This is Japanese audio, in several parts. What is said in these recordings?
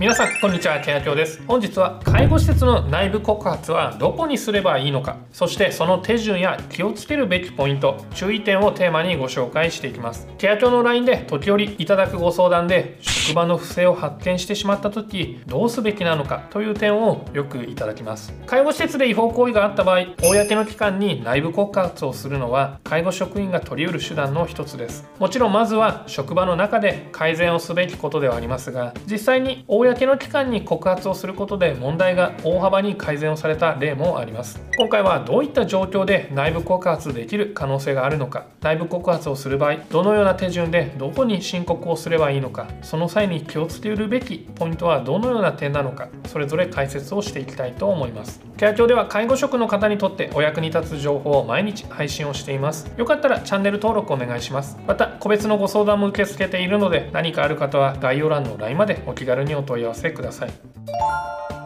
皆さんこんにちは。ケアキョウです。本日は介護施設の内部告発はどこにすればいいのか。そしてその手順や気をつけるべきポイント注意点をテーマにご紹介していきます。ケアキョの LINE で時折いただくご相談で職場の不正を発見してしまった時どうすべきなのかという点をよくいただきます。介護施設で違法行為があった場合公の機関に内部告発をするのは介護職員が取り得る手段の一つです。もちろんまずは職場の中で改善をすべきことではありますが実際に公の機関に告発をすることで問題が大幅に改善をされた例もあります。今回はどういった状況で内部告発できる可能性があるのか。内部告発をする場合どのような手順でどこに申告をすればいいのか。その際に気をつけるべきポイントはどのような点なのか。それぞれ解説をしていきたいと思います。ケア庁では介護職の方にとってお役に立つ情報を毎日配信をしています。よかったらチャンネル登録お願いします。また個別のご相談も受け付けているので何かある方は概要欄の LINE までお気軽にお問い合わせください。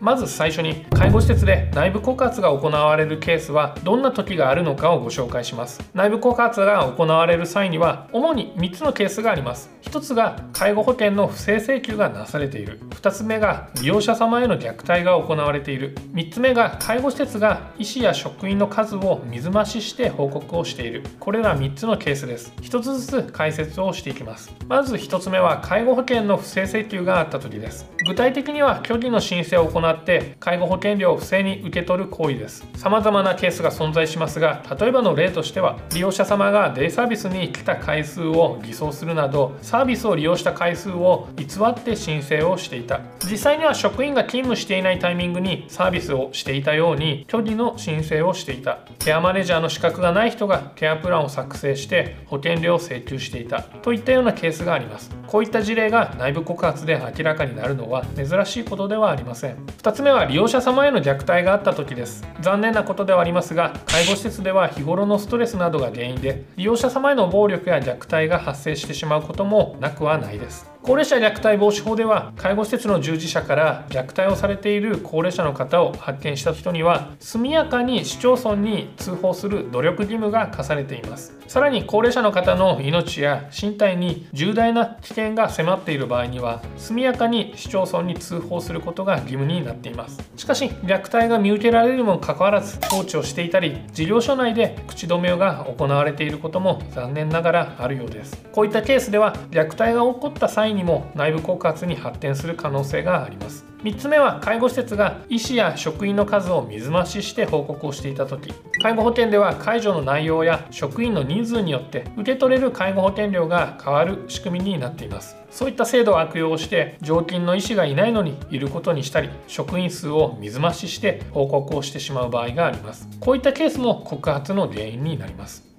まず最初に介護施設で内部告発が行われるケースはどんな時があるのかをご紹介します。内部告発が行われる際には主に3つのケースがあります。1つが介護保険の不正請求がなされている。2つ目が利用者様への虐待が行われている。3つ目が介護施設が医師や職員の数を水増しして報告をしている。これら3つのケースです。1つずつ解説をしていきます。まず1つ目は介護保険の不正請求があった時です。具体的には虚偽の申請を行って介護保険料を不正に受け取る行為です。様々なケースが存在しますが例えばの例としては利用者様がデイサービスに来た回数を偽装するなどサービスを利用した回数を偽って申請をしていた。実際には職員が勤務していないタイミングにサービスをしていたように虚偽の申請をしていた。ケアマネージャーの資格がない人がケアプランを作成して保険料を請求していた。といったようなケースがあります。こういった事例が内部告発で明らかになるのは珍しいことではありません。2つ目は利用者様への虐待があった時です。残念なことではありますが介護施設では日頃のストレスなどが原因で利用者様への暴力や虐待が発生してしまうこともなくはないです。高齢者虐待防止法では介護施設の従事者から虐待をされている高齢者の方を発見した人には速やかに市町村に通報する努力義務が課されています。さらに高齢者の方の命や身体に重大な危険が迫っている場合には速やかに市町村に通報することが義務になっています。しかし虐待が見受けられるにもかかわらず放置をしていたり事業所内で口止めが行われていることも残念ながらあるようです。こういったケースでは虐待が起こった際にも内部告発に発展する可能性があります。3つ目は介護施設が医師や職員の数を水増しして報告をしていた時。介護保険では介助の内容や職員の人数によって受け取れる介護保険料が変わる仕組みになっています。そういった制度を悪用して常勤の医師がいないのにいることにしたり職員数を水増しして報告をしてしまう場合があります。こういったケースも告発の原因になります。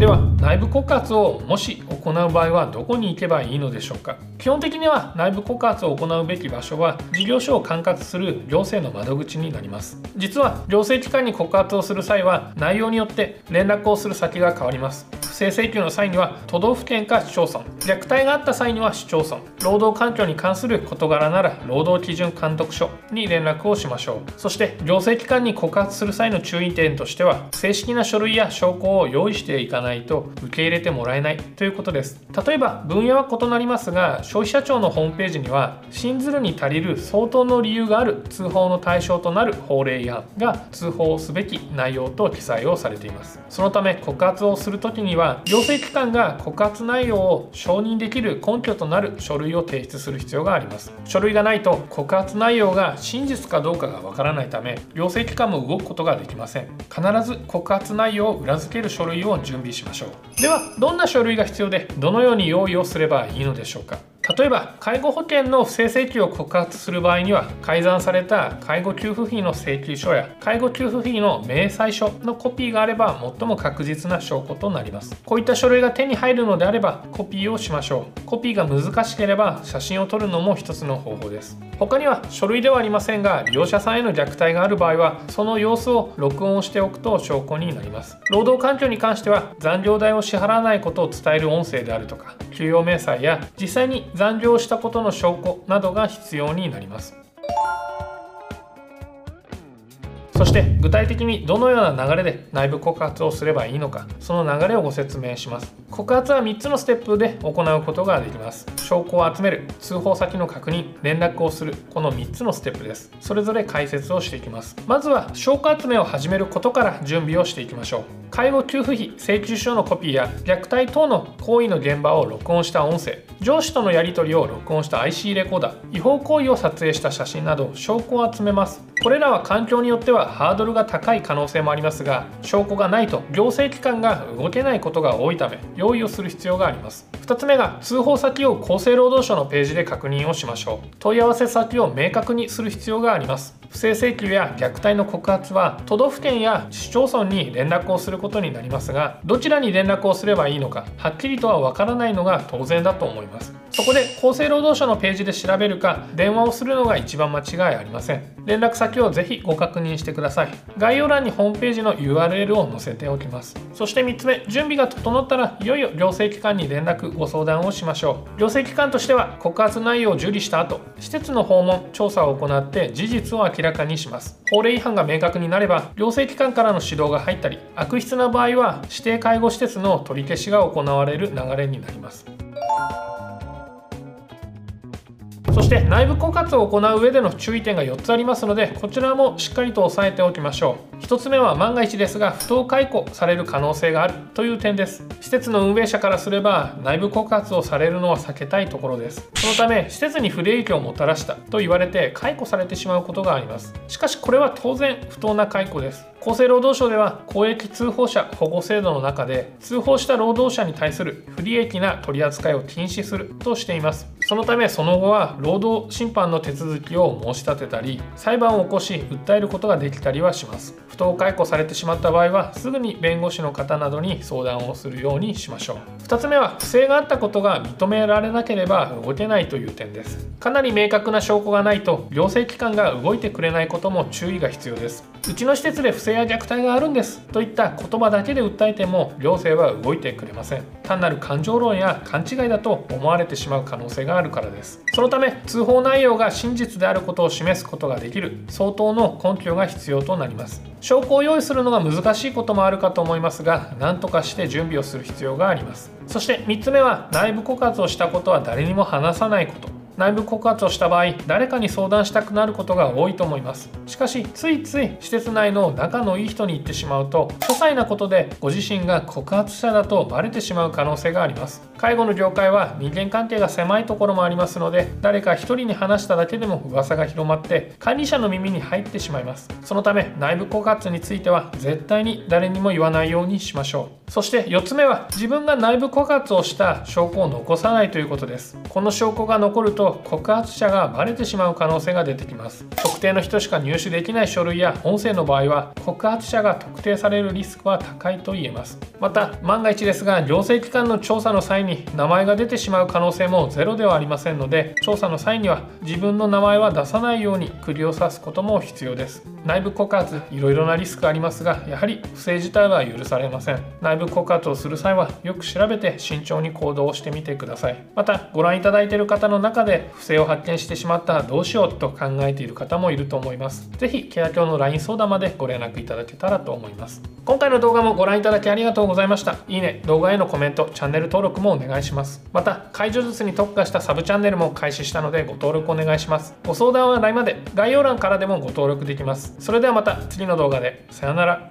では内部告発をもし行う場合はどこに行けばいいのでしょうか？基本的には内部告発を行うべき場所は事業所を管轄する行政の窓口になります。実は行政機関に告発をする際は内容によって連絡をする先が変わります。正請求の際には都道府県か市町村。虐待があった際には市町村。労働環境に関する事柄なら労働基準監督署に連絡をしましょう。そして行政機関に告発する際の注意点としては正式な書類や証拠を用意していかないと受け入れてもらえないということです。例えば分野は異なりますが消費者庁のホームページには信ずるに足りる相当の理由がある通報の対象となる法令違反が通報すべき内容と記載をされています。そのため告発をするときには行政機関が告発内容を承認できる根拠となる書類を提出する必要があります。書類がないと告発内容が真実かどうかがわからないため行政機関も動くことができません。必ず告発内容を裏付ける書類を準備しましょう。ではどんな書類が必要でどのように用意をすればいいのでしょうか。例えば介護保険の不正請求を告発する場合には改ざんされた介護給付費の請求書や介護給付費の明細書のコピーがあれば最も確実な証拠となります。こういった書類が手に入るのであればコピーをしましょう。コピーが難しければ写真を撮るのも一つの方法です。他には書類ではありませんが利用者さんへの虐待がある場合はその様子を録音しておくと証拠になります。労働環境に関しては残業代を支払わないことを伝える音声であるとか給与明細や実際に残業したことの証拠などが必要になります。そして具体的にどのような流れで内部告発をすればいいのかその流れをご説明します。告発は3つのステップで行うことができます。証拠を集める通報先の確認連絡をするこの3つのステップです。それぞれ解説をしていきます。まずは証拠集めを始めることから準備をしていきましょう。介護給付費請求書のコピーや虐待等の行為の現場を録音した音声上司とのやり取りを録音した IC レコーダー違法行為を撮影した写真など証拠を集めます。これらは環境によってはハードルが高い可能性もありますが証拠がないと行政機関が動けないことが多いため用意をする必要があります。2つ目が通報先を厚生労働省のページで確認をしましょう。問い合わせ先を明確にする必要があります。不正請求や虐待の告発は都道府県や市町村に連絡をすることになりますがどちらに連絡をすればいいのかはっきりとはわからないのが当然だと思います。そこで厚生労働省のページで調べるか電話をするのが一番間違いありません。連絡先をぜひご確認してください。概要欄にホームページの URL を載せておきます。そして3つ目準備が整ったらいよいよ行政機関に連絡。ご相談をしましょう。行政機関としては告発内容を受理した後施設の訪問調査を行って事実を明らかにします。法令違反が明確になれば行政機関からの指導が入ったり悪質な場合は指定介護施設の取り消しが行われる流れになります。そして内部告発を行う上での注意点が4つありますのでこちらもしっかりと押さえておきましょう。1つ目は万が一ですが不当解雇される可能性があるという点です。施設の運営者からすれば内部告発をされるのは避けたいところです。そのため施設に不利益をもたらしたと言われて解雇されてしまうことがあります。しかしこれは当然不当な解雇です。厚生労働省では公益通報者保護制度の中で通報した労働者に対する不利益な取り扱いを禁止するとしています。そのためその後は労働審判の手続きを申し立てたり裁判を起こし訴えることができたりはします。不当解雇されてしまった場合はすぐに弁護士の方などに相談をするようにしましょう。2つ目は不正があったことが認められなければ動けないという点です。かなり明確な証拠がないと行政機関が動いてくれないことも注意が必要です。うちの施設で不正や虐待があるんですといった言葉だけで訴えても行政は動いてくれません。単なる感情論や勘違いだと思われてしまう可能性があるからです。そのため通報内容が真実であることを示すことができる相当の根拠が必要となります。証拠を用意するのが難しいこともあるかと思いますが何とかして準備をする必要があります。そして3つ目は内部告発をしたことは誰にも話さないこと。内部告発をした場合誰かに相談したくなることが多いと思います。しかしついつい施設内の仲のいい人に言ってしまうと些細なことでご自身が告発者だとバレてしまう可能性があります。介護の業界は人間関係が狭いところもありますので誰か1人に話しただけでも噂が広まって管理者の耳に入ってしまいます。そのため内部告発については絶対に誰にも言わないようにしましょう。そして4つ目は自分が内部告発をした証拠を残さないということです。この証拠が残ると告発者がバレてしまう可能性が出てきます。特定の人しか入手できない書類や音声の場合は告発者が特定されるリスクは高いと言えます。また万が一ですが行政機関の調査の際に名前が出てしまう可能性もゼロではありませんので調査の際には自分の名前は出さないように釘を刺すことも必要です。内部告発いろいろなリスクありますがやはり不正自体は許されません。内部告発をする際はよく調べて慎重に行動してみてください。またご覧いただいている方の中で不正を発見してしまったらどうしようと考えている方もいると思います。是非ケア協の LINE 相談までご連絡いただけたらと思います。今回の動画もご覧いただきありがとうございました。いいね動画へのコメントチャンネル登録もお願いします。また解除術に特化したサブチャンネルも開始したのでご登録お願いします。ご相談は LINE まで。概要欄からでもご登録できます。それではまた次の動画で。さようなら。